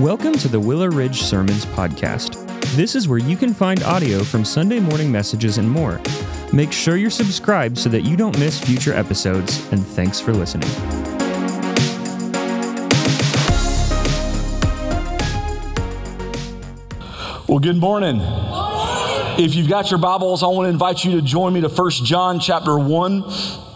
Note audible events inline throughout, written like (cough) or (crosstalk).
Welcome to the Willow Ridge Sermons Podcast. This is where you can find audio from Sunday morning messages and more. Make sure you're subscribed so that you don't miss future episodes, and thanks for listening. Well, good morning. If you've got your Bibles, I want to invite you to join me to 1 John chapter 1.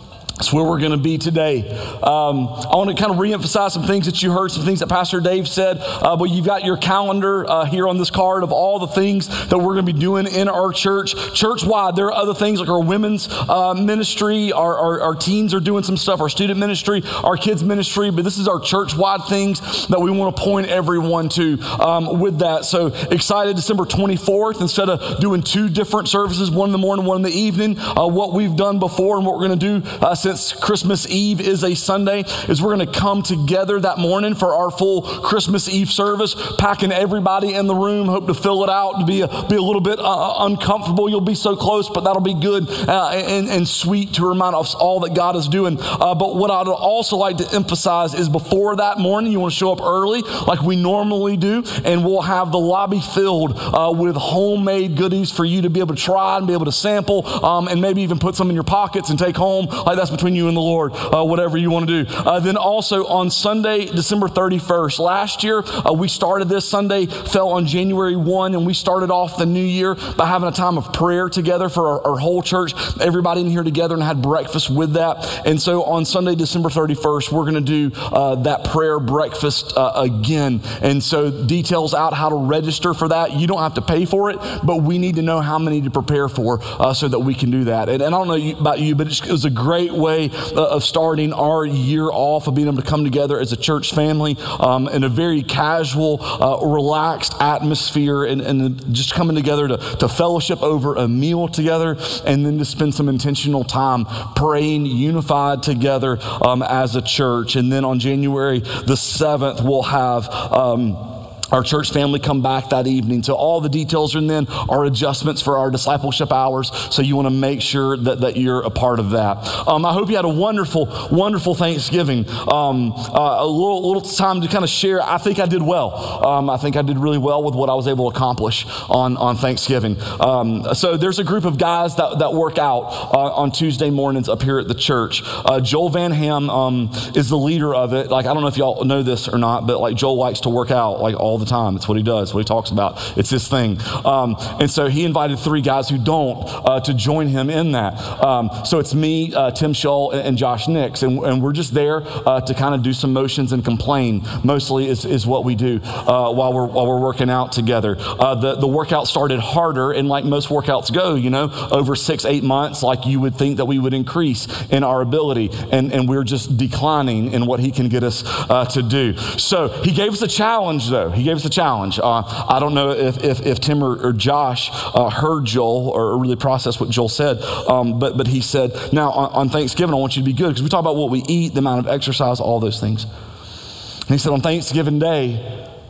That's where we're going to be today. Um, I want to kind of reemphasize some things that you heard, some things that Pastor Dave said. Uh, but you've got your calendar uh, here on this card of all the things that we're going to be doing in our church. Church wide, there are other things like our women's uh, ministry, our, our, our, teens are doing some stuff, our student ministry, our kids' ministry. But this is our church wide things that we want to point everyone to um, with that. So excited, December 24th, instead of doing two different services, one in the morning, one in the evening, uh, what we've done before and what we're going to do uh, since since Christmas Eve is a Sunday, is we're going to come together that morning for our full Christmas Eve service, packing everybody in the room. Hope to fill it out to be a, be a little bit uh, uh, uncomfortable. You'll be so close, but that'll be good uh, and, and, sweet to remind us all that God is doing. Uh, but what I'd also like to emphasize is before that morning, you want to show up early like we normally do, and we'll have the lobby filled uh, with homemade goodies for you to be able to try and be able to sample um, and maybe even put some in your pockets and take home. Like that's between you and the Lord, uh, whatever you want to do. Uh, then also on Sunday, December 31st, last year, uh, we started this Sunday, fell on January 1, and we started off the new year by having a time of prayer together for our, our whole church. Everybody in here together and had breakfast with that. And so on Sunday, December 31st, we're going to do uh, that prayer breakfast uh, again. And so details out how to register for that. You don't have to pay for it, but we need to know how many to prepare for uh, so that we can do that. And, and I don't know about you, but it was a great way uh, of starting our year off, of being able to come together as a church family um, in a very casual, uh, relaxed atmosphere and, and, just coming together to, to fellowship over a meal together and then to spend some intentional time praying unified together um, as a church. And then on January the 7th, we'll have. Um, our church family come back that evening. So all the details are in then our adjustments for our discipleship hours. So you want to make sure that, that you're a part of that. Um, I hope you had a wonderful, wonderful Thanksgiving. Um, uh, a little, little time to kind of share. I think I did well. Um, I think I did really well with what I was able to accomplish on, on Thanksgiving. Um, so there's a group of guys that, that work out uh, on Tuesday mornings up here at the church. Uh, Joel Van Ham um, is the leader of it. Like, I don't know if y'all know this or not, but like Joel likes to work out like all the time. It's what he does, what he talks about. It's his thing. Um, and so he invited three guys who don't uh, to join him in that. Um, so it's me, uh, Tim Shull, and, and, Josh Nix. And, and we're just there uh, to kind of do some motions and complain, mostly is, is what we do uh, while, we're, while we're working out together. Uh, the, the workout started harder, and like most workouts go, you know, over six, eight months, like you would think that we would increase in our ability. And, and we're just declining in what he can get us uh, to do. So he gave us a challenge, though. He gave us a challenge. Uh, I don't know if, if, if Tim or, or Josh uh, heard Joel or really processed what Joel said, um, but, but he said, Now, on, on Thanksgiving, I want you to be good because we talk about what we eat, the amount of exercise, all those things. And he said, On Thanksgiving Day,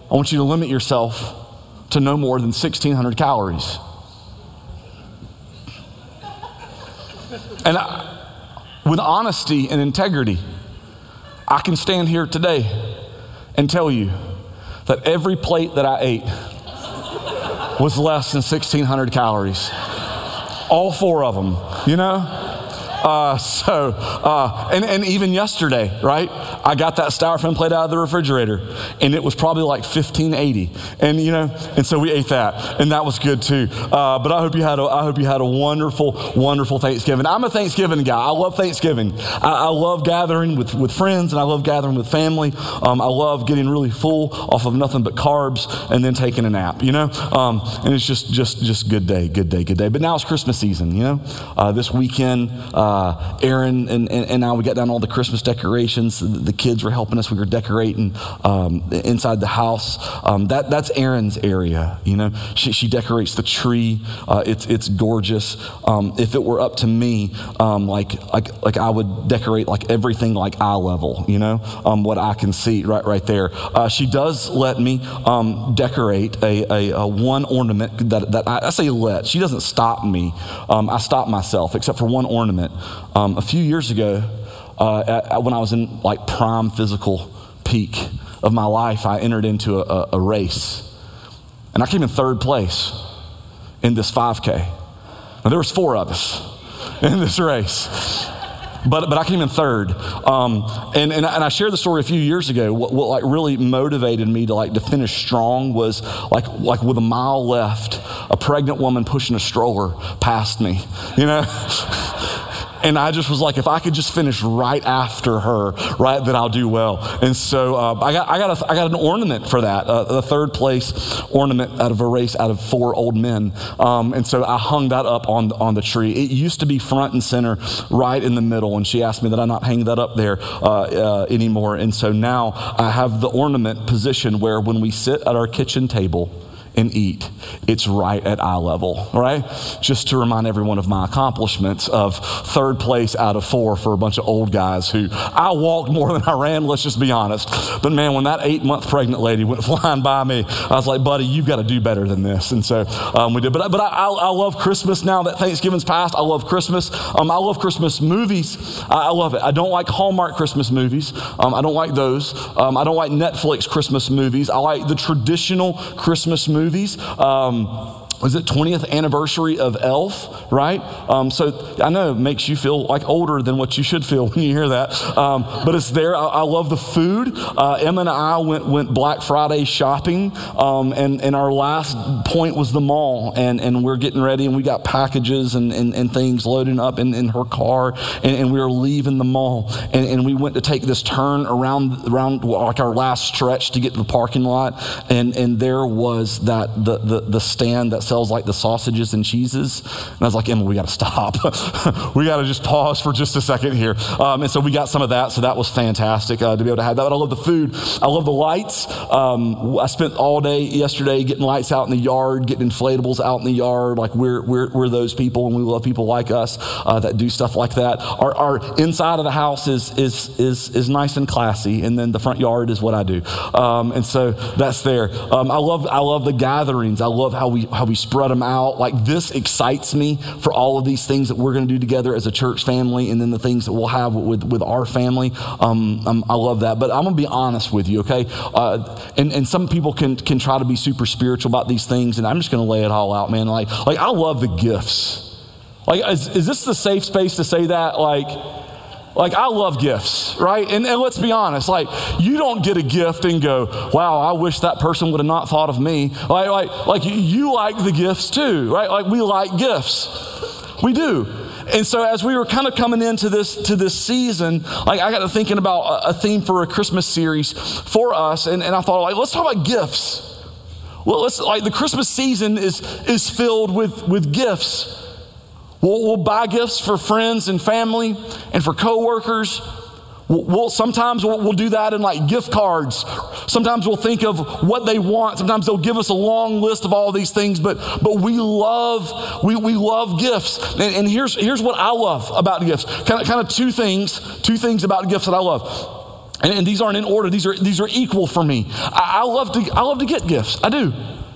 I want you to limit yourself to no more than 1,600 calories. And I, with honesty and integrity, I can stand here today and tell you that every plate that I ate was less than 1,600 calories. All four of them, you know? Uh, so, uh, and, and even yesterday, right? I got that styrofoam plate out of the refrigerator and it was probably like 1580. And, you know, and so we ate that and that was good too. Uh, but I hope you had a, I hope you had a wonderful, wonderful Thanksgiving. I'm a Thanksgiving guy. I love Thanksgiving. I, I love gathering with, with friends and I love gathering with family. Um, I love getting really full off of nothing but carbs and then taking a nap, you know? Um, and it's just, just, just good day, good day, good day. But now it's Christmas season, you know? Uh, this weekend, uh, Aaron and, and, and, I, we got down all the Christmas decorations. The, the kids were helping us. We were decorating um, inside the house. Um, that, that's Aaron's area, you know. She, she decorates the tree. Uh, it's, it's gorgeous. Um, if it were up to me, um, like, like, like I would decorate like everything like eye level, you know, um, what I can see right, right there. Uh, she does let me um, decorate a, a, a, one ornament that, that I, I, say let. She doesn't stop me. I stop myself, except for one ornament. Um, a few years ago, uh, when I was in like prime physical peak, of my life, I entered into a, a race. And I came in third place in this 5K. Now, there was four of us (laughs) in this race but, but I came in third. Um, and, and, and, I shared the story a few years ago. What, what, like really motivated me to like to finish strong was like, like with a mile left, a pregnant woman pushing a stroller past me, you know? (laughs) And I just was like, if I could just finish right after her, right, then I'll do well. And so uh, I, got, I, got a, I got an ornament for that, uh, third place ornament out of a race out of four old men. Um, and so I hung that up on, on the tree. It used to be front and center, right in the middle. And she asked me that I not hang that up there uh, uh anymore. And so now I have the ornament position where when we sit at our kitchen table, and eat. It's right at eye level, right? Just to remind everyone of my accomplishments of third place out of four for a bunch of old guys who I walked more than I ran, let's just be honest. But man, when that eight month pregnant lady went (laughs) flying by me, I was like, buddy, you've got to do better than this. And so um, we did. But, but I, I, I, love Christmas now that Thanksgiving's passed. I love Christmas. Um, I love Christmas movies. I, I, love it. I don't like Hallmark Christmas movies. Um, I don't like those. Um, I don't like Netflix Christmas movies. I like the traditional Christmas movies movies. Um, was it 20th anniversary of Elf, right? Um, so I know it makes you feel like older than what you should feel (laughs) when you hear that. Um, but it's there. I, I love the food. Uh, Emma and I went, went Black Friday shopping, um, and, and our last point was the mall. And, and we're getting ready, and we got packages and, and, and things loading up in, in her car, and, and we were leaving the mall. And, and we went to take this turn around, around like our last stretch to get to the parking lot, and, and there was that the, the, the stand that like the sausages and cheeses. And I was like, Emma, we got to stop. (laughs) we got to just pause for just a second here. Um, and so we got some of that. So that was fantastic uh, to be able to have that. But I love the food. I love the lights. Um, I spent all day yesterday getting lights out in the yard, getting inflatables out in the yard. Like we're, we're, we're those people and we love people like us uh, that do stuff like that. Our, our inside of the house is, is, is, is nice and classy. And then the front yard is what I do. Um, and so that's there. Um, I love, I love the gatherings. I love how we, how we spread them out. Like this excites me for all of these things that we're going to do together as a church family, and then the things that we'll have with, with our family. Um, um, I love that. But I'm going to be honest with you, okay? Uh, and, and some people can, can try to be super spiritual about these things, and I'm just going to lay it all out, man. Like, like I love the gifts. Like, is, is this the safe space to say that? Like, like, I love gifts, right? And, and let's be honest, like, you don't get a gift and go, wow, I wish that person would have not thought of me. Like, like, like you like the gifts too, right? Like, we like gifts. We do. And so as we were kind of coming into this to this season, like I got to thinking about a, theme for a Christmas series for us, and, and I thought like let's talk about gifts. Well, let's like the Christmas season is is filled with with gifts. We'll, we'll buy gifts for friends and family and for coworkers. We'll, we'll sometimes we'll, we'll, do that in like gift cards. Sometimes we'll think of what they want. Sometimes they'll give us a long list of all these things. But but we love we, we love gifts. And, and here's here's what I love about gifts. Kind of kind of two things two things about gifts that I love. And, and these aren't in order. These are these are equal for me. I, I love to I love to get gifts. I do.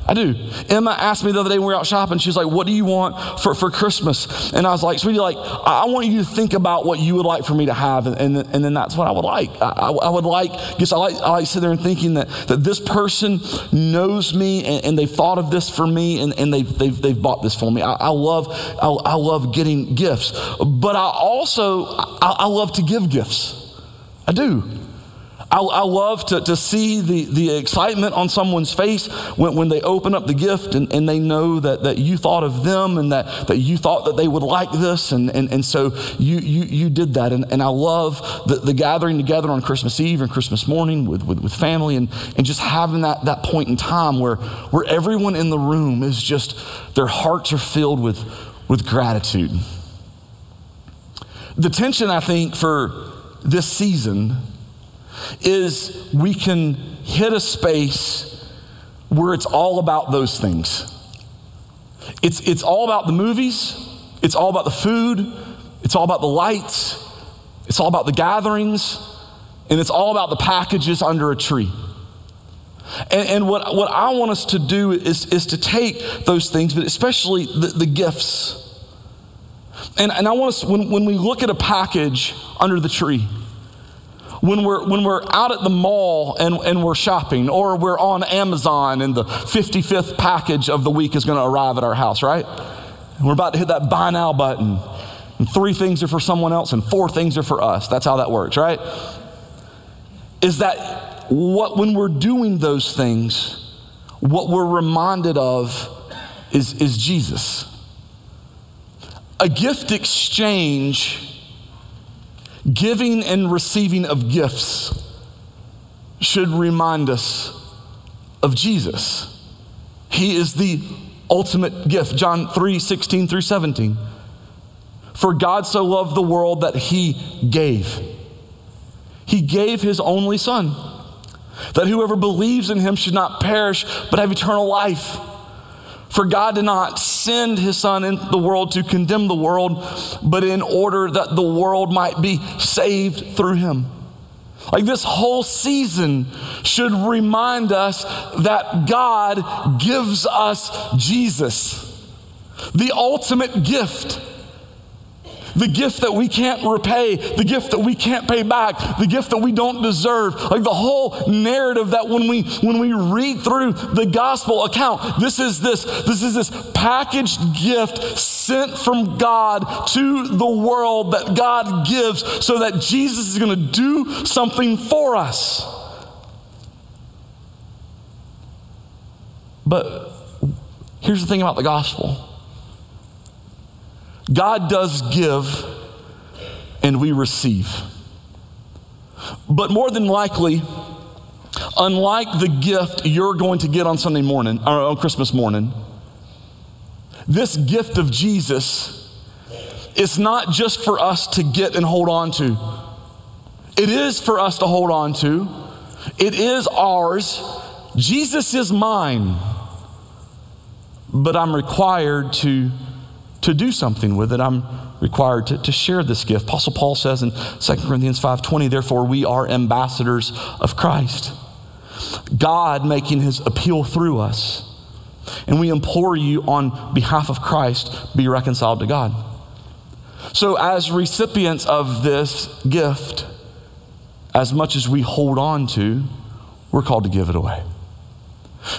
I do. Emma asked me the other day when we were out shopping, she's like, What do you want for, for Christmas? And I was like, Sweetie, like, I want you to think about what you would like for me to have. And, and, and then that's what I would like. I, I, would like, just I like, I like sitting there and thinking that, that this person knows me and, and they've thought of this for me and, and they've, they've, they've bought this for me. I, I love, I, I, love getting gifts. But I also, I love to give gifts. I do. I, I, love to, to see the, the excitement on someone's face when, when they open up the gift and, and they know that, that you thought of them and that, that you thought that they would like this. And, and, and so you, you, you did that. And, and I love the, the gathering together on Christmas Eve and Christmas morning with, with, with family and, and just having that, that point in time where, where everyone in the room is just, their hearts are filled with, with gratitude. The tension, I think, for this season is we can hit a space where it's all about those things. It's, it's all about the movies, it's all about the food, it's all about the lights, it's all about the gatherings, and it's all about the packages under a tree. And, and what, what I want us to do is, is to take those things, but especially the, the gifts. And, and I want us, when, when we look at a package under the tree, when we're, when we're out at the mall and, and we're shopping, or we're on Amazon and the 55th package of the week is going to arrive at our house, right? And we're about to hit that buy now button. And three things are for someone else, and four things are for us. That's how that works, right? Is that what, when we're doing those things, what we're reminded of is, is Jesus. A gift exchange, giving and receiving of gifts, should remind us of Jesus. He is the ultimate gift. John 3 16 through 17. For God so loved the world that he gave. He gave his only Son, that whoever believes in him should not perish, but have eternal life. For God did not send his Son into the world to condemn the world, but in order that the world might be saved through him. Like this whole season should remind us that God gives us Jesus, the ultimate gift the gift that we can't repay, the gift that we can't pay back, the gift that we don't deserve. Like the whole narrative that when we when we read through the gospel account, this is this this is this packaged gift sent from God to the world that God gives so that Jesus is going to do something for us. But here's the thing about the gospel God does give and we receive. But more than likely, unlike the gift you're going to get on Sunday morning or on Christmas morning, this gift of Jesus is not just for us to get and hold on to. It is for us to hold on to. It is ours. Jesus is mine. But I'm required to to do something with it. I'm required to, to share this gift. Apostle Paul says in 2 Corinthians 5:20, therefore we are ambassadors of Christ. God making his appeal through us. And we implore you on behalf of Christ, be reconciled to God. So, as recipients of this gift, as much as we hold on to, we're called to give it away.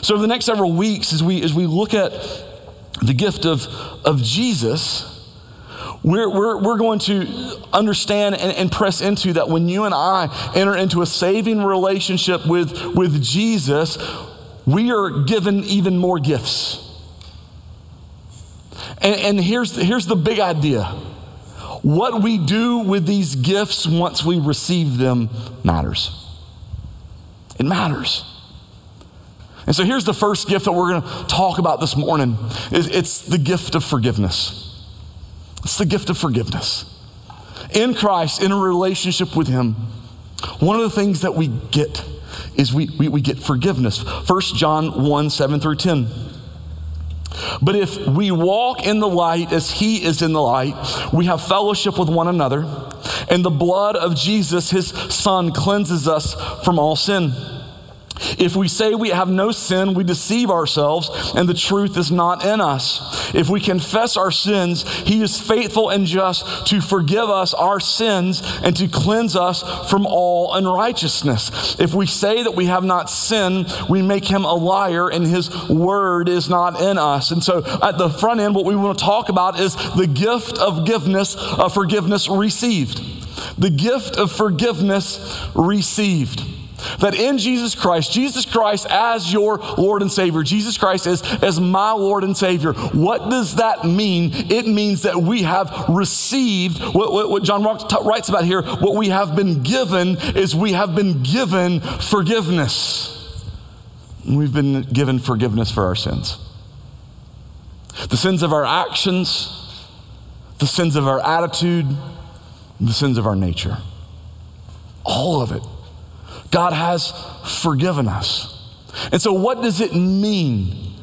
So, over the next several weeks, as we, as we look at the gift of, of Jesus, we're, we're, we're going to understand and, and, press into that when you and I enter into a saving relationship with, with Jesus, we are given even more gifts. And, and here's, here's the big idea what we do with these gifts once we receive them matters. It matters. And so here's the first gift that we're going to talk about this morning. It's the gift of forgiveness. It's the gift of forgiveness. In Christ, in a relationship with Him, one of the things that we get is we, we, we get forgiveness. 1 John 1 7 through 10. But if we walk in the light as He is in the light, we have fellowship with one another, and the blood of Jesus, His Son, cleanses us from all sin. If we say we have no sin, we deceive ourselves, and the truth is not in us. If we confess our sins, He is faithful and just to forgive us our sins and to cleanse us from all unrighteousness. If we say that we have not sinned, we make Him a liar, and His word is not in us. And so, at the front end, what we want to talk about is the gift of forgiveness, of forgiveness received. The gift of forgiveness received. That in Jesus Christ, Jesus Christ as your Lord and Savior, Jesus Christ as, as my Lord and Savior, what does that mean? It means that we have received what, what, what John writes about here, what we have been given is we have been given forgiveness. We've been given forgiveness for our sins. The sins of our actions, the sins of our attitude, the sins of our nature. All of it. God has forgiven us. And so, what does it mean?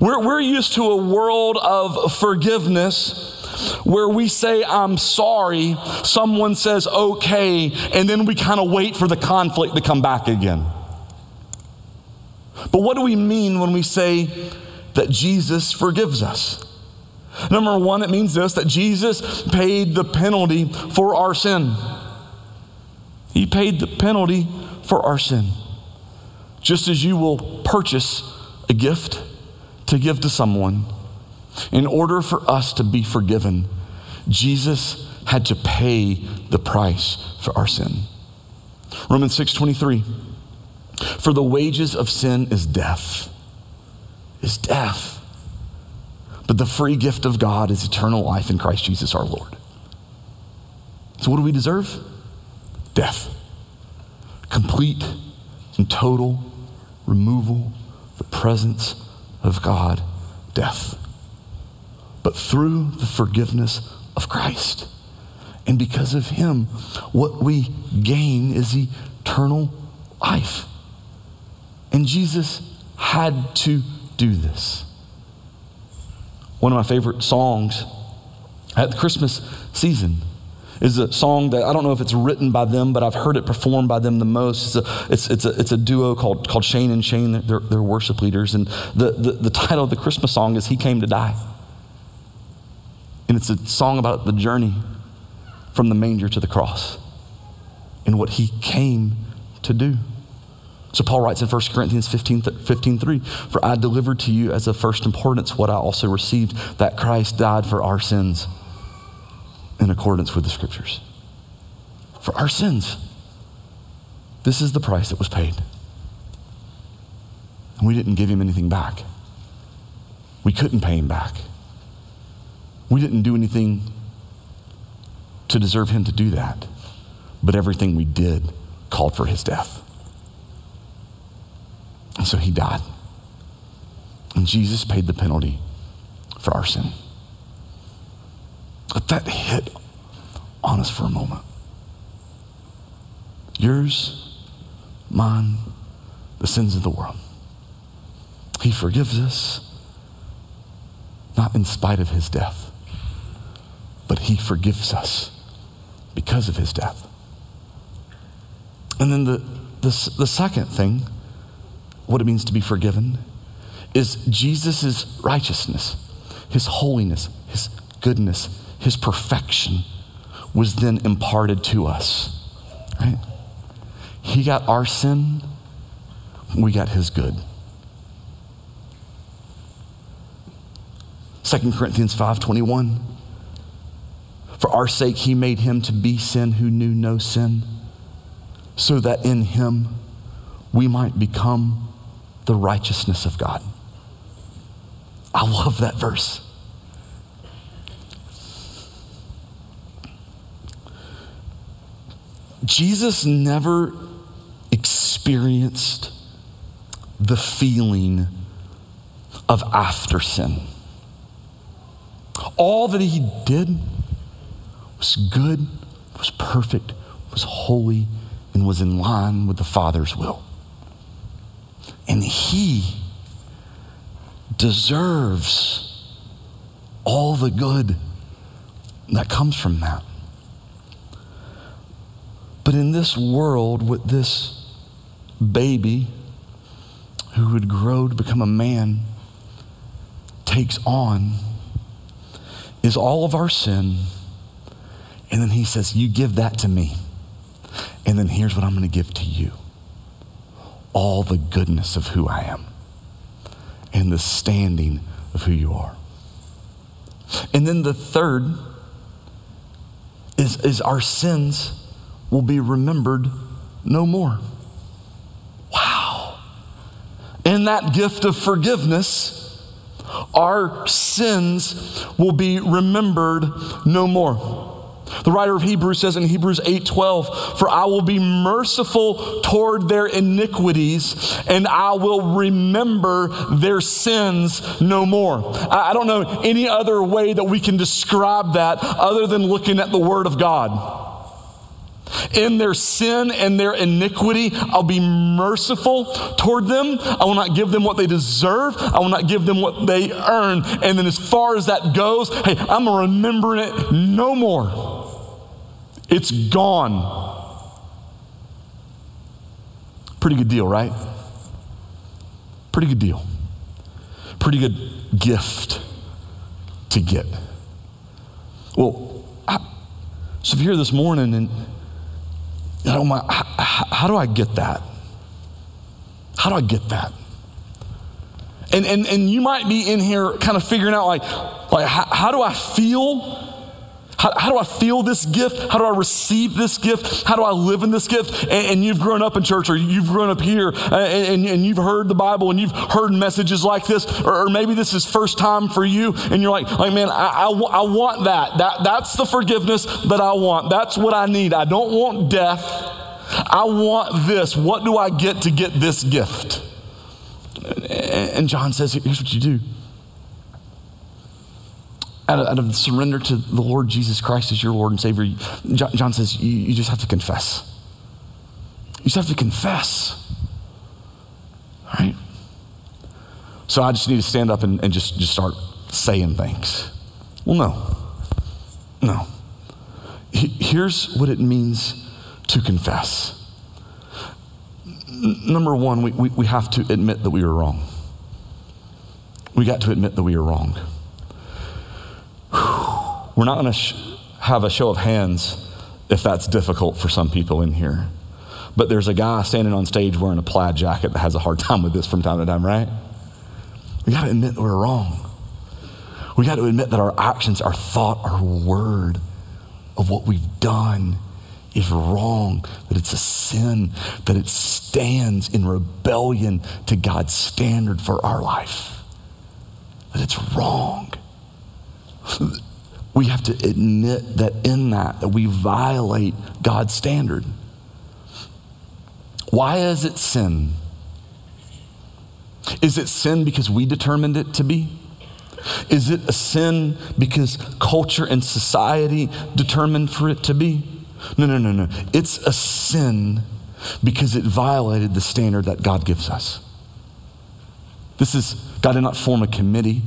We're, we're used to a world of forgiveness where we say, I'm sorry, someone says, okay, and then we kind of wait for the conflict to come back again. But what do we mean when we say that Jesus forgives us? Number one, it means this that Jesus paid the penalty for our sin. He paid the penalty for our sin. Just as you will purchase a gift to give to someone, in order for us to be forgiven, Jesus had to pay the price for our sin. Romans 6:23 For the wages of sin is death. Is death. But the free gift of God is eternal life in Christ Jesus our Lord. So what do we deserve? Death. Complete and total removal, the presence of God, death. But through the forgiveness of Christ, and because of him, what we gain is eternal life. And Jesus had to do this. One of my favorite songs at the Christmas season is a song that I don't know if it's written by them, but I've heard it performed by them the most. It's a, it's, it's a, it's a duo called, called Shane and Shane. They're, they're worship leaders. And the, the, the title of the Christmas song is He Came to Die. And it's a song about the journey from the manger to the cross and what he came to do. So Paul writes in 1 Corinthians 15, 15 3, For I delivered to you as of first importance what I also received, that Christ died for our sins in accordance with the scriptures. For our sins. This is the price that was paid. And we didn't give him anything back. We couldn't pay him back. We didn't do anything to deserve him to do that. But everything we did called for his death. And so he died. And Jesus paid the penalty for our sin. Let that hit on us for a moment. Yours, mine, the sins of the world. He forgives us, not in spite of his death, but he forgives us because of his death. And then the, the, the second thing, what it means to be forgiven, is Jesus' righteousness, his holiness, his goodness, his perfection was then imparted to us. Right? He got our sin, we got his good. 2 Corinthians 5:21 For our sake he made him to be sin who knew no sin so that in him we might become the righteousness of God. I love that verse. Jesus never experienced the feeling of after sin. All that he did was good, was perfect, was holy, and was in line with the Father's will. And he deserves all the good that comes from that. But in this world, with this baby who would grow to become a man takes on is all of our sin. And then he says, You give that to me. And then here's what I'm going to give to you all the goodness of who I am and the standing of who you are. And then the third is, is our sins will be remembered no more. Wow. In that gift of forgiveness, our sins will be remembered no more. The writer of Hebrews says in Hebrews 8:12, "For I will be merciful toward their iniquities, and I will remember their sins no more." I don't know any other way that we can describe that other than looking at the word of God. In their sin and their iniquity, I'll be merciful toward them. I will not give them what they deserve. I will not give them what they earn. And then, as far as that goes, hey, I'm remembering it no more. It's gone. Pretty good deal, right? Pretty good deal. Pretty good gift to get. Well, I, so if you're here this morning and oh my, how, how do I get that? How do I get that? And, and, and you might be in here kind of figuring out like, like how, how do I feel? How, how, do I feel this gift? How do I receive this gift? How do I live in this gift? And, and you've grown up in church or you've grown up here and, and, and you've heard the Bible and you've heard messages like this, or, or, maybe this is first time for you and you're like, like man, I, I, I want that. that. That's the forgiveness that I want. That's what I need. I don't want death. I want this. What do I get to get this gift? And John says, here's what you do. Out of, out of surrender to the Lord Jesus Christ as your Lord and Savior, John, says, you, you just have to confess. You just have to confess. Right? So I just need to stand up and, and just, just start saying things. Well, no. No. Here's what it means to confess number one, we, we, we have to admit that we were wrong. We got to admit that we were wrong. We're not going to sh- have a show of hands if that's difficult for some people in here. But there's a guy standing on stage wearing a plaid jacket that has a hard (laughs) time with this from time to time, right? We got to admit that we're wrong. We got to admit that our actions, our thought, our word of what we've done is wrong, that it's a sin, that it stands in rebellion to God's standard for our life, that it's wrong. We have to admit that in that, that we violate God's standard. Why is it sin? Is it sin because we determined it to be? Is it a sin because culture and society determined for it to be? No, no, no, no. It's a sin because it violated the standard that God gives us. This is, God did not form a committee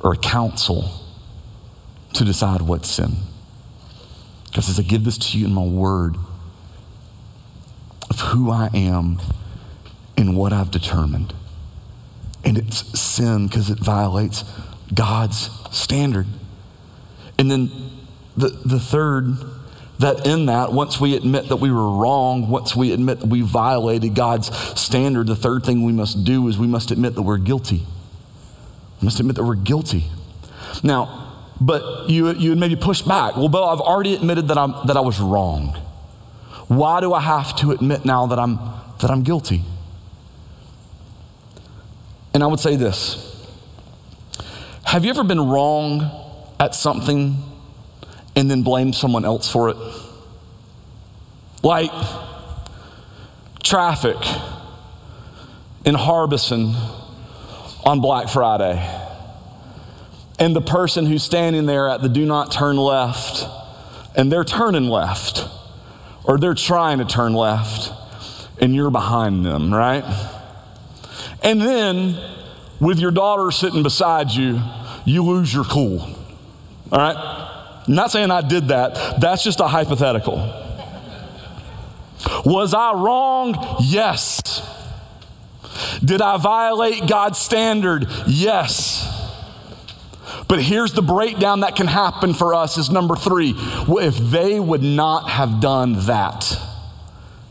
or a council to decide what's sin. God says, I give this to you in my word of who I am and what I've determined. And it's sin because it violates God's standard. And then the, the third that in that, once we admit that we were wrong, once we admit that we violated God's standard, the third thing we must do is we must admit that we're guilty. We must admit that we're guilty. Now, but you, you would maybe push back. Well, Beau, I've already admitted that, I'm, that I was wrong. Why do I have to admit now that I'm, that I'm guilty? And I would say this Have you ever been wrong at something and then blame someone else for it. Like traffic in Harbison on Black Friday. And the person who's standing there at the do not turn left, and they're turning left, or they're trying to turn left, and you're behind them, right? And then with your daughter sitting beside you, you lose your cool, all right? I'm not saying I did that, that's just a hypothetical. Was I wrong? Yes. Did I violate God's standard? Yes. But here's the breakdown that can happen for us is number three. If they would not have done that,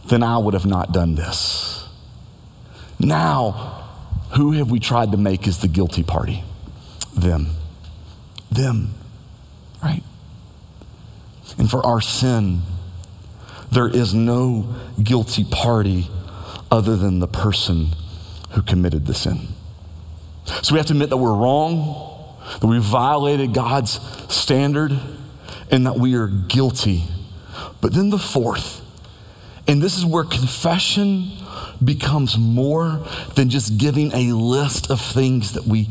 then I would have not done this. Now, who have we tried to make as the guilty party? Them. Them. Right? And for our sin, there is no guilty party other than the person who committed the sin. So we have to admit that we're wrong, that we violated God's standard, and that we are guilty. But then the fourth, and this is where confession becomes more than just giving a list of things that we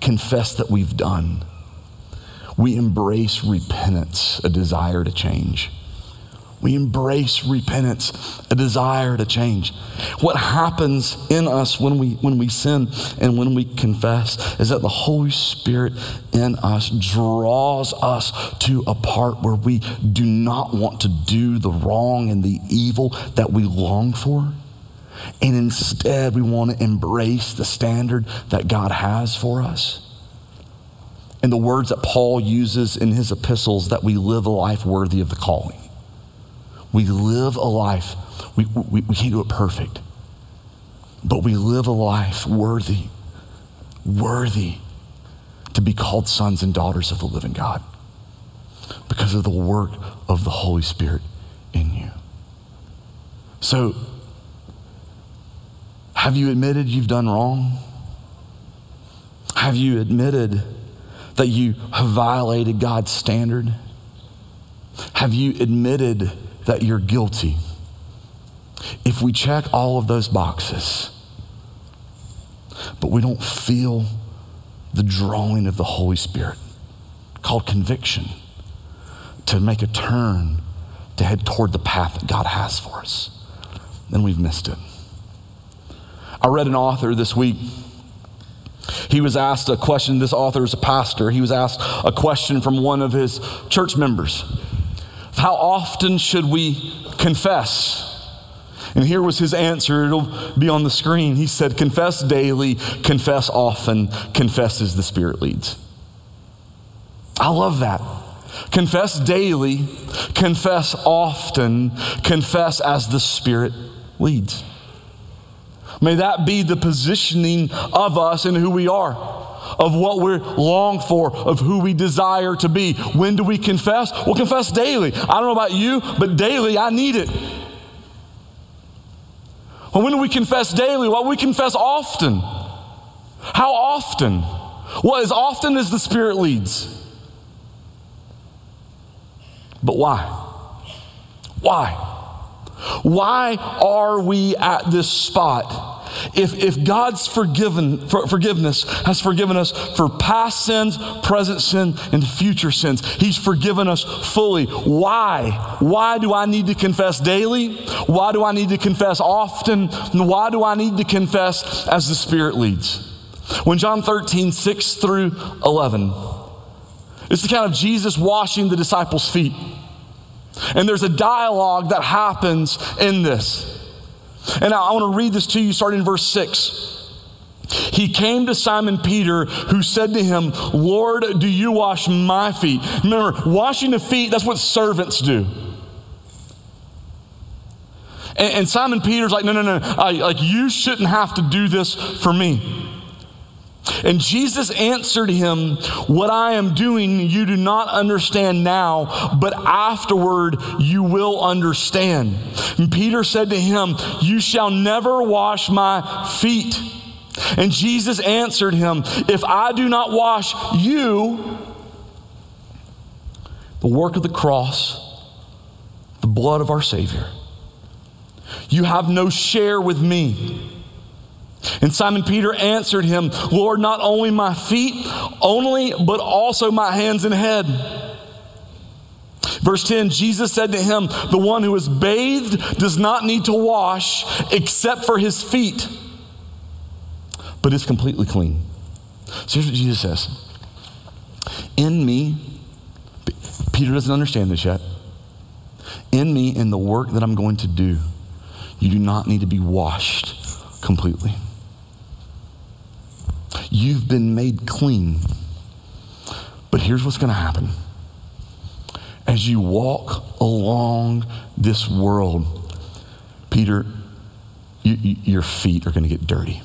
confess that we've done we embrace repentance, a desire to change. We embrace repentance, a desire to change. What happens in us when we, when we sin and when we confess is that the Holy Spirit in us draws us to a part where we do not want to do the wrong and the evil that we long for. And instead, we want to embrace the standard that God has for us and the words that Paul uses in his epistles that we live a life worthy of the calling. We live a life, we, we, we can't do it perfect, but we live a life worthy, worthy to be called sons and daughters of the living God because of the work of the Holy Spirit in you. So, have you admitted you've done wrong? Have you admitted that you have violated God's standard? Have you admitted that you're guilty? If we check all of those boxes, but we don't feel the drawing of the Holy Spirit called conviction to make a turn to head toward the path that God has for us, then we've missed it. I read an author this week. He was asked a question. This author is a pastor. He was asked a question from one of his church members How often should we confess? And here was his answer. It'll be on the screen. He said, Confess daily, confess often, confess as the Spirit leads. I love that. Confess daily, confess often, confess as the Spirit leads. May that be the positioning of us and who we are, of what we're long for, of who we desire to be. When do we confess? We'll confess daily. I don't know about you, but daily I need it. Well, when do we confess daily? Well, we confess often. How often? Well, as often as the Spirit leads. But why? Why? Why are we at this spot? If, if God's forgiven, for, forgiveness has forgiven us for past sins, present sin, and future sins, He's forgiven us fully. Why? Why do I need to confess daily? Why do I need to confess often? Why do I need to confess as the Spirit leads? When John 13, 6 through 11, it's the kind of Jesus washing the disciples' feet. And there's a dialogue that happens in this. And I want to read this to you starting in verse 6. He came to Simon Peter, who said to him, Lord, do you wash my feet? Remember, washing the feet, that's what servants do. And, and Simon Peter's like, No, no, no, I, like you shouldn't have to do this for me. And Jesus answered him, What I am doing you do not understand now, but afterward you will understand. And Peter said to him, You shall never wash my feet. And Jesus answered him, If I do not wash you, the work of the cross, the blood of our Savior, you have no share with me. And Simon Peter answered him, Lord, not only my feet only, but also my hands and head. Verse 10 Jesus said to him, The one who is bathed does not need to wash except for his feet, but is completely clean. So here's what Jesus says In me, Peter doesn't understand this yet. In me, in the work that I'm going to do, you do not need to be washed completely. You've been made clean. But here's what's going to happen as you walk along this world, Peter, you, you, your feet are going to get dirty.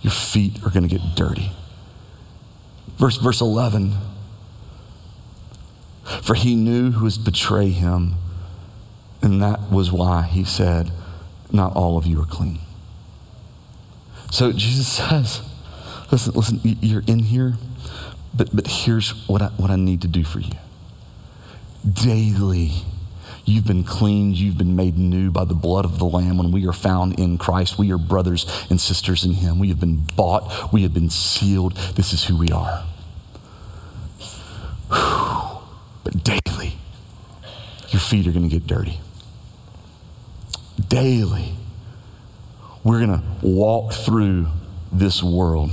Your feet are going to get dirty. Verse, verse 11 For he knew who would betray him, and that was why he said, Not all of you are clean. So Jesus (laughs) says, Listen, listen, you're in here, but, but here's what I, what I need to do for you. Daily, you've been cleaned, you've been made new by the blood of the Lamb. When we are found in Christ, we are brothers and sisters in Him. We have been bought, we have been sealed. This is who we are. But daily, your feet are going to get dirty. Daily, we're going to walk through this world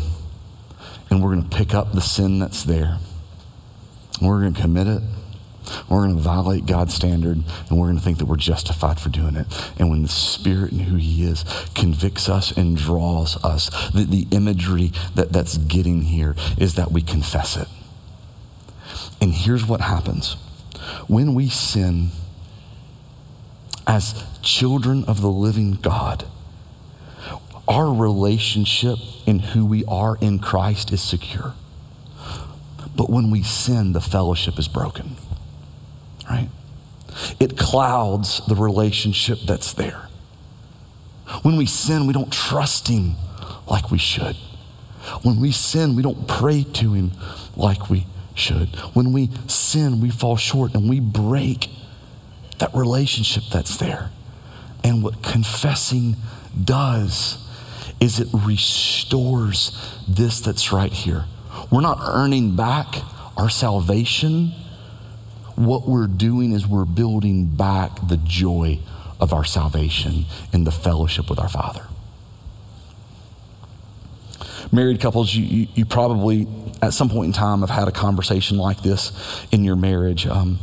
and we're going to pick up the sin that's there. We're going to commit it. We're going to violate God's standard, and we're going to think that we're justified for doing it. And when the Spirit and who He is convicts us and draws us, the, the imagery that, that's getting here is that we confess it. And here's what happens when we sin, as children of the living God, our relationship in who we are in Christ is secure. But when we sin, the fellowship is broken, right? It clouds the relationship that's there. When we sin, we don't trust Him like we should. When we sin, we don't pray to Him like we should. When we sin, we fall short and we break that relationship that's there. And what confessing does is it restores this that's right here. We're not earning back our salvation. What we're doing is we're building back the joy of our salvation in the fellowship with our Father. Married couples, you, you, you, probably at some point in time have had a conversation like this in your marriage. Um,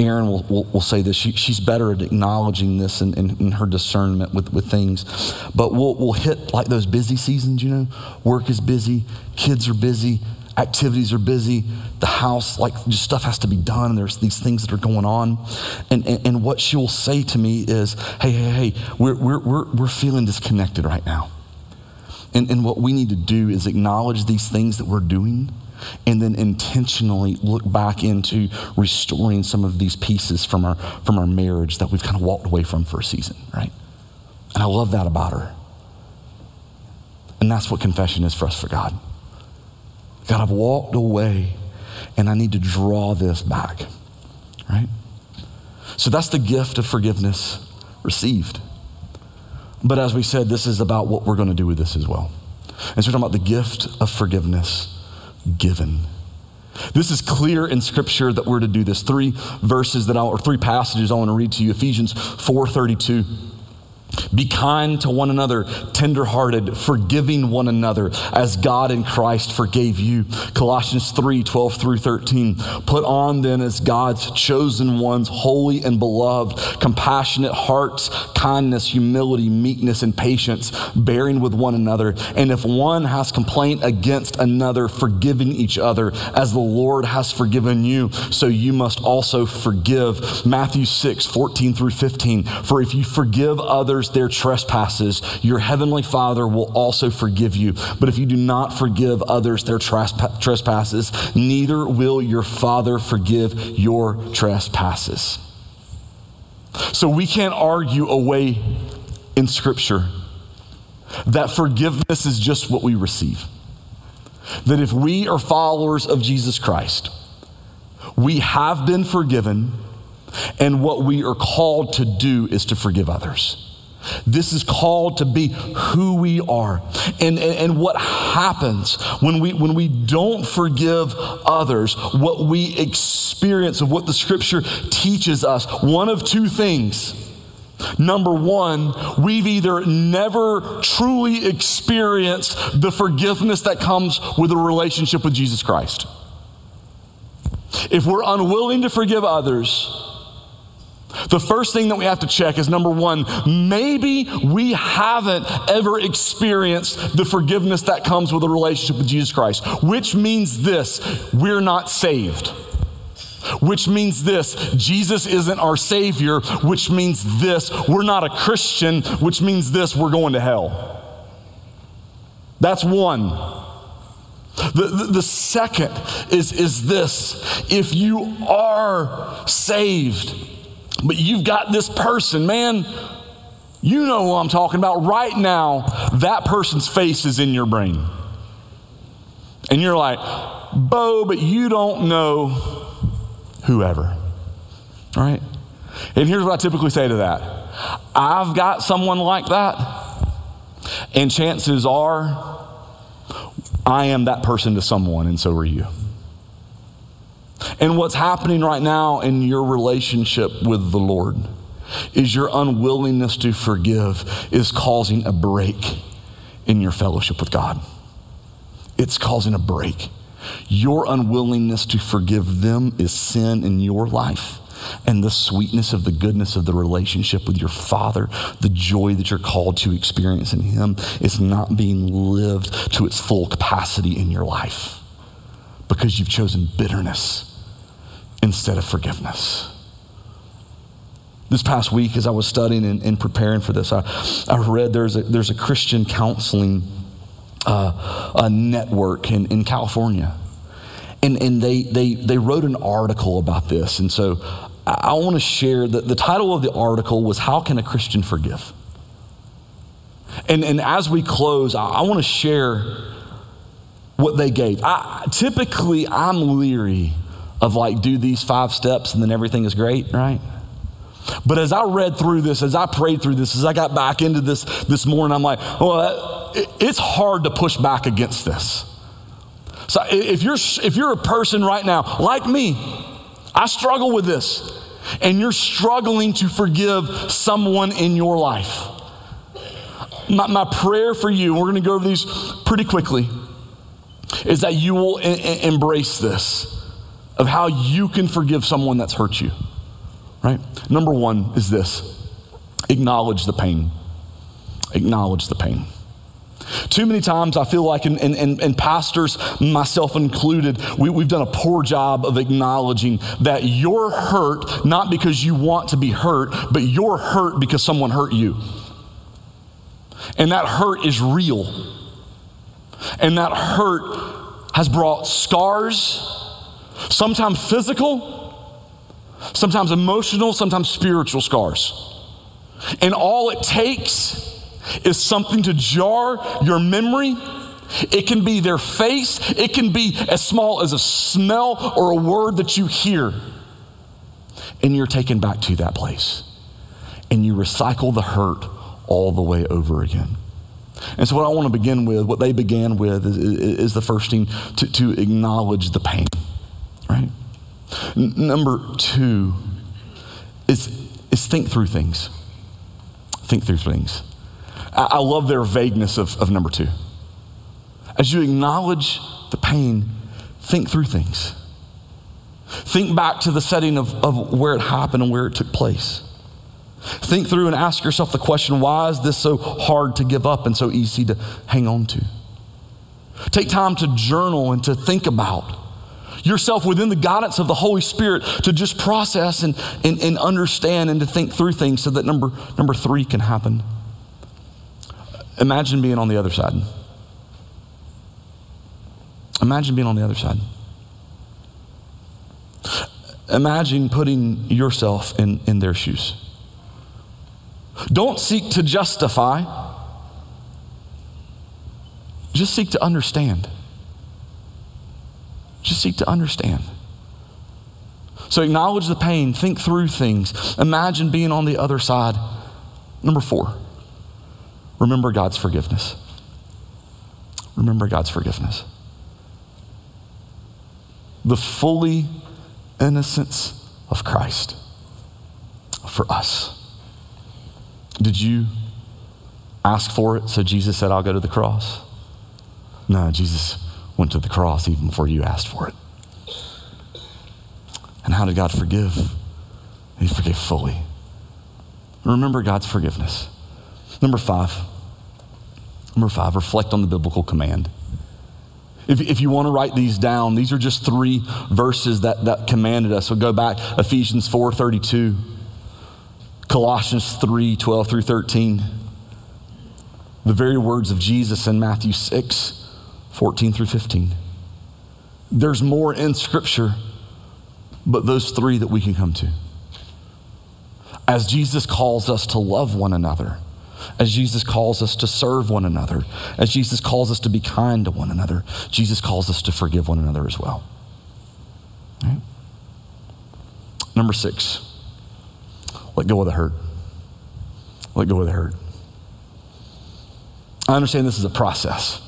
Erin will, will, will, say this. She, she's better at acknowledging this in, in, in, her discernment with, with things. But we'll, we'll hit like those busy seasons, you know? Work is busy, kids are busy, activities are busy, the house, like just stuff has to be done, and there's these things that are going on. And, and, and what she will say to me is, hey, hey, hey, we're, we're, we're, we're feeling disconnected right now. And, and what we need to do is acknowledge these things that we're doing and then intentionally look back into restoring some of these pieces from our, from our marriage that we've kind of walked away from for a season, right? And I love that about her. And that's what confession is for us for God. God, I've walked away and I need to draw this back, right? So that's the gift of forgiveness received. But as we said, this is about what we're going to do with this as well. And so we're talking about the gift of forgiveness given. This is clear in scripture that we're to do this. Three verses that I or three passages I want to read to you. Ephesians 4:32. Be kind to one another, tenderhearted, forgiving one another, as God in Christ forgave you. Colossians 3 12 through 13. Put on then as God's chosen ones, holy and beloved, compassionate hearts, kindness, humility, meekness, and patience, bearing with one another. And if one has complaint against another, forgiving each other, as the Lord has forgiven you, so you must also forgive. Matthew 6 14 through 15. For if you forgive others, their trespasses, your heavenly Father will also forgive you. But if you do not forgive others their trespasses, neither will your Father forgive your trespasses. So we can't argue away in Scripture that forgiveness is just what we receive. That if we are followers of Jesus Christ, we have been forgiven, and what we are called to do is to forgive others. This is called to be who we are. And, and, and, what happens when we, when we don't forgive others, what we experience of what the scripture teaches us, one of two things. Number one, we've either never truly experienced the forgiveness that comes with a relationship with Jesus Christ. If we're unwilling to forgive others, the first thing that we have to check is number one, maybe we haven't ever experienced the forgiveness that comes with a relationship with Jesus Christ, which means this we're not saved. Which means this Jesus isn't our Savior, which means this we're not a Christian, which means this we're going to hell. That's one. The, the, the, second is, is this if you are saved, but you've got this person, man, you know who I'm talking about. Right now, that person's face is in your brain. And you're like, Beau, but you don't know whoever. All right? And here's what I typically say to that I've got someone like that, and chances are I am that person to someone, and so are you. And what's happening right now in your relationship with the Lord is your unwillingness to forgive is causing a break in your fellowship with God. It's causing a break. Your unwillingness to forgive them is sin in your life. And the sweetness of the goodness of the relationship with your Father, the joy that you're called to experience in Him, is not being lived to its full capacity in your life because you've chosen bitterness instead of forgiveness. This past week, as I was studying and, and preparing for this, I, I read there's a, there's a Christian counseling uh, a network in, in California. And, and they, they, they wrote an article about this. And so I, want to share that the title of the article was How Can a Christian Forgive? And, and as we close, I, I want to share what they gave. I, typically, I'm leery of like, do these five steps and then everything is great, right? But as I read through this, as I prayed through this, as I got back into this this morning, I'm like, well, it's hard to push back against this. So if you're if you're a person right now like me, I struggle with this, and you're struggling to forgive someone in your life. My, my prayer for you, we're going to go over these pretty quickly, is that you will embrace this of how you can forgive someone that's hurt you. Right? Number one is this acknowledge the pain. Acknowledge the pain. Too many times I feel like, and, and, and pastors, myself included, we, we've done a poor job of acknowledging that you're hurt not because you want to be hurt, but you're hurt because someone hurt you. And that hurt is real. And that hurt has brought scars, sometimes physical, sometimes emotional, sometimes spiritual scars. And all it takes is something to jar your memory. It can be their face, it can be as small as a smell or a word that you hear. And you're taken back to that place. And you recycle the hurt all the way over again. And so, what I want to begin with, what they began with, is, is the first thing to, to acknowledge the pain, right? N- number two is, is think through things. Think through things. I, I love their vagueness of, of number two. As you acknowledge the pain, think through things. Think back to the setting of, of where it happened and where it took place. Think through and ask yourself the question why is this so hard to give up and so easy to hang on to? Take time to journal and to think about yourself within the guidance of the Holy Spirit to just process and, and, and understand and to think through things so that number, number three can happen. Imagine being on the other side. Imagine being on the other side. Imagine putting yourself in, in their shoes. Don't seek to justify, just seek to understand. Just seek to understand. So acknowledge the pain, think through things, imagine being on the other side. Number four, remember God's forgiveness. Remember God's forgiveness. The fully innocence of Christ for us. Did you ask for it so Jesus said, I'll go to the cross? No, Jesus went to the cross even before you asked for it. And how did God forgive? He forgave fully. Remember God's forgiveness. Number five. Number five, reflect on the biblical command. If, if you want to write these down, these are just three verses that, that commanded us. So go back, Ephesians 4 32, Colossians 3 12 through 13, the very words of Jesus in Matthew 6 14 through 15. There's more in Scripture, but those three that we can come to. As Jesus calls us to love one another, as Jesus calls us to serve one another, as Jesus calls us to be kind to one another, Jesus calls us to forgive one another as well. Right? Number six, let go of the hurt. Let go of the hurt. I understand this is a process.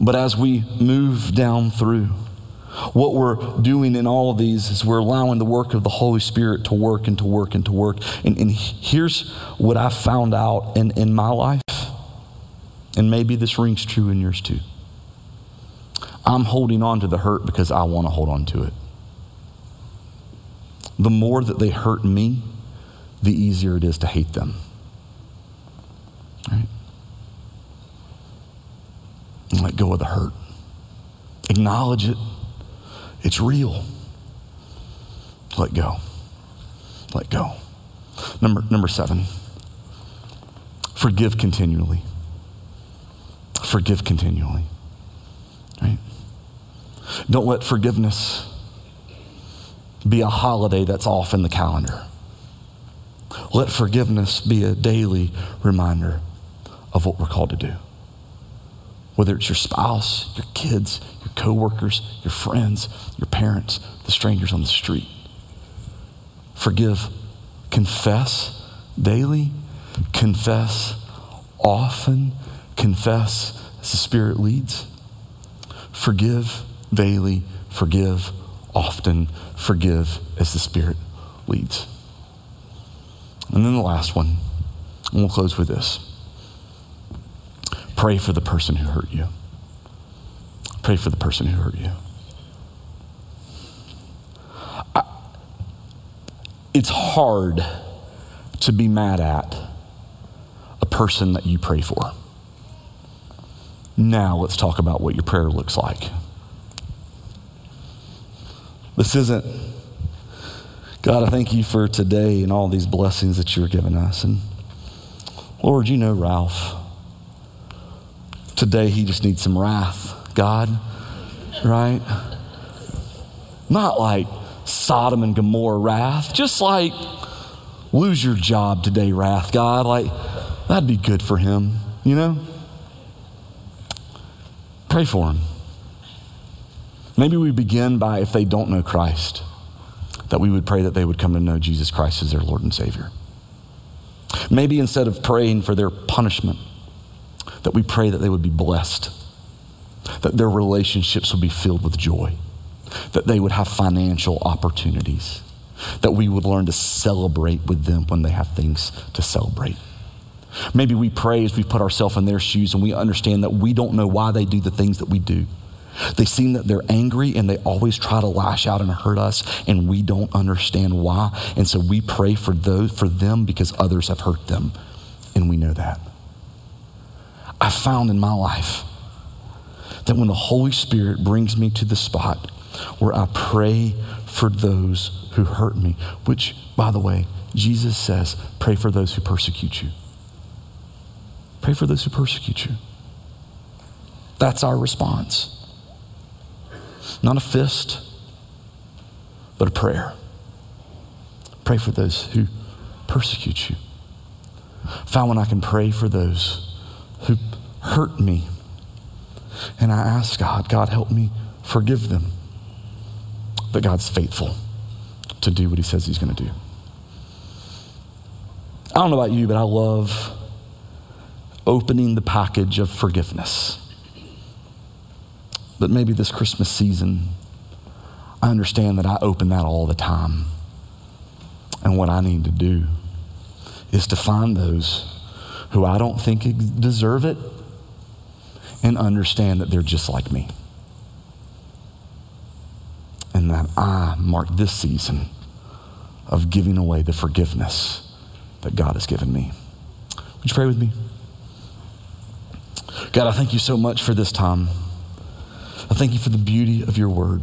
But as we move down through, what we're doing in all of these is we're allowing the work of the Holy Spirit to work and to work and to work. And, and here's what I found out in, in my life, and maybe this rings true in yours too. I'm holding on to the hurt because I want to hold on to it. The more that they hurt me, the easier it is to hate them. Right? And let go of the hurt. Acknowledge it. It's real. Let go. let go. Number, number seven, forgive continually. Forgive continually. Right? Don't let forgiveness be a holiday that's off in the calendar. Let forgiveness be a daily reminder of what we're called to do. Whether it's your spouse, your kids, your coworkers, your friends, your parents, the strangers on the street. Forgive. Confess daily. Confess often. Confess as the Spirit leads. Forgive daily. Forgive often. Forgive as the Spirit leads. And then the last one, and we'll close with this pray for the person who hurt you. Pray for the person who hurt you. I, it's hard to be mad at a person that you pray for. Now, let's talk about what your prayer looks like. This isn't God, I thank you for today and all these blessings that you're giving us. And Lord, you know Ralph. Today he just needs some wrath, God, right? Not like Sodom and Gomorrah wrath, just like lose your job today, wrath, God. Like that'd be good for him, you know? Pray for him. Maybe we begin by if they don't know Christ that we would pray that they would come to know Jesus Christ as their Lord and Savior. Maybe instead of praying for their punishment, that we pray that they would be blessed, that their relationships would be filled with joy, that they would have financial opportunities, that we would learn to celebrate with them when they have things to celebrate. Maybe we pray as we put ourselves in their shoes and we understand that we don't know why they do the things that we do. They seem that they're angry and they always try to lash out and hurt us, and we don't understand why. And so we pray for those for them because others have hurt them, and we know that. I found in my life that when the Holy Spirit brings me to the spot where I pray for those who hurt me, which, by the way, Jesus says, pray for those who persecute you. Pray for those who persecute you. That's our response. Not a fist, but a prayer. Pray for those who persecute you. Found when I can pray for those who hurt me. And I ask God, God, help me forgive them. That God's faithful to do what He says He's going to do. I don't know about you, but I love opening the package of forgiveness. But maybe this Christmas season, I understand that I open that all the time. And what I need to do is to find those who I don't think deserve it and understand that they're just like me. And that I mark this season of giving away the forgiveness that God has given me. Would you pray with me? God, I thank you so much for this time. I thank you for the beauty of your word.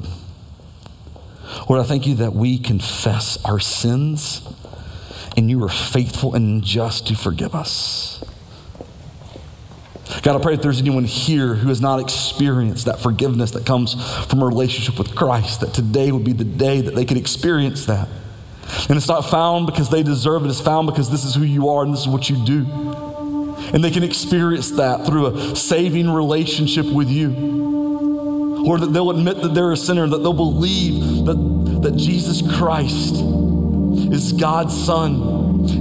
Lord, I thank you that we confess our sins and you are faithful and just to forgive us. God, I pray if there's anyone here who has not experienced that forgiveness that comes from a relationship with Christ, that today would be the day that they can experience that. And it's not found because they deserve it, it's found because this is who you are and this is what you do. And they can experience that through a saving relationship with you. Lord, that they'll admit that they're a sinner, that they'll believe that, that Jesus Christ is God's Son.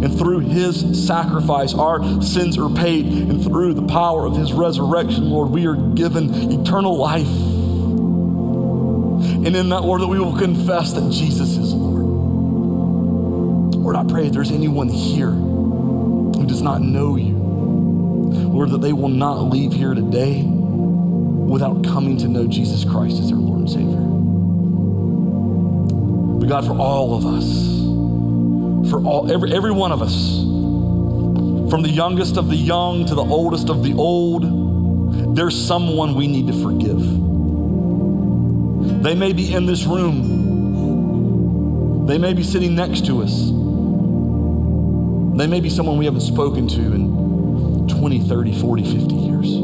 And through his sacrifice, our sins are paid. And through the power of his resurrection, Lord, we are given eternal life. And in that, Lord, that we will confess that Jesus is Lord. Lord, I pray if there's anyone here who does not know you, Lord, that they will not leave here today without coming to know Jesus Christ as their Lord and Savior. But God, for all of us, for all every every one of us, from the youngest of the young to the oldest of the old, there's someone we need to forgive. They may be in this room. They may be sitting next to us. They may be someone we haven't spoken to in 20, 30, 40, 50 years.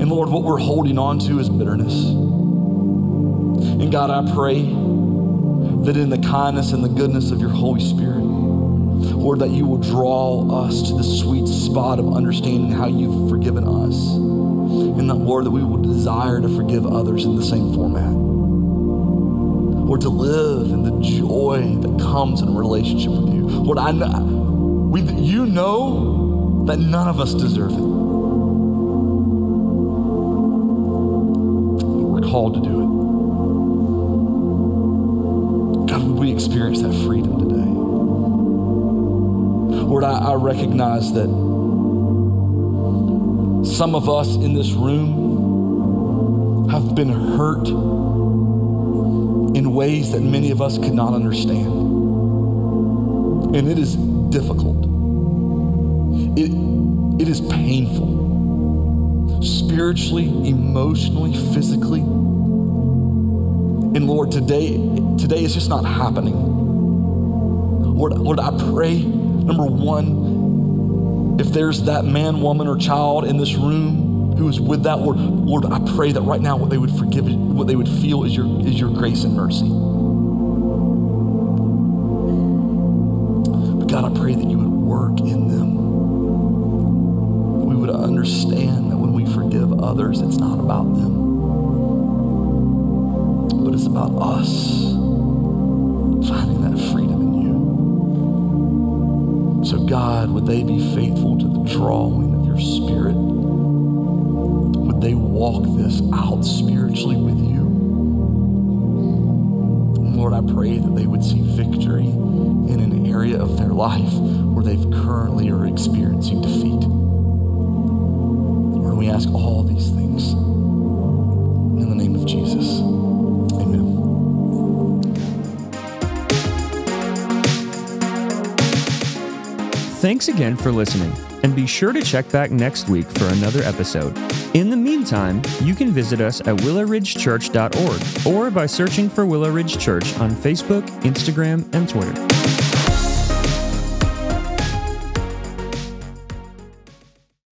And Lord, what we're holding on to is bitterness. And God, I pray that in the kindness and the goodness of your Holy Spirit, Lord, that you will draw us to the sweet spot of understanding how you've forgiven us. And that, Lord, that we will desire to forgive others in the same format. Lord, to live in the joy that comes in a relationship with you. Lord, I know, we, you know that none of us deserve it. We're called to do it. Lord, I, I recognize that some of us in this room have been hurt in ways that many of us could not understand. And it is difficult. It, it is painful. Spiritually, emotionally, physically. And Lord, today, today is just not happening. Lord, Lord, I pray, number one, if there's that man, woman, or child in this room who is with that Lord, Lord, I pray that right now what they would forgive, what they would feel is your is your grace and mercy. But God, I pray that you would work in them. We would understand that when we forgive others, it's not about them, but it's about us Would they be faithful to the drawing of your spirit? Would they walk this out spiritually with you? Lord, I pray that they would see victory in an area of their life where they've currently are experiencing defeat. Lord, we ask all these things Thanks again for listening, and be sure to check back next week for another episode. In the meantime, you can visit us at willowridgechurch.org or by searching for Willow Ridge Church on Facebook, Instagram, and Twitter.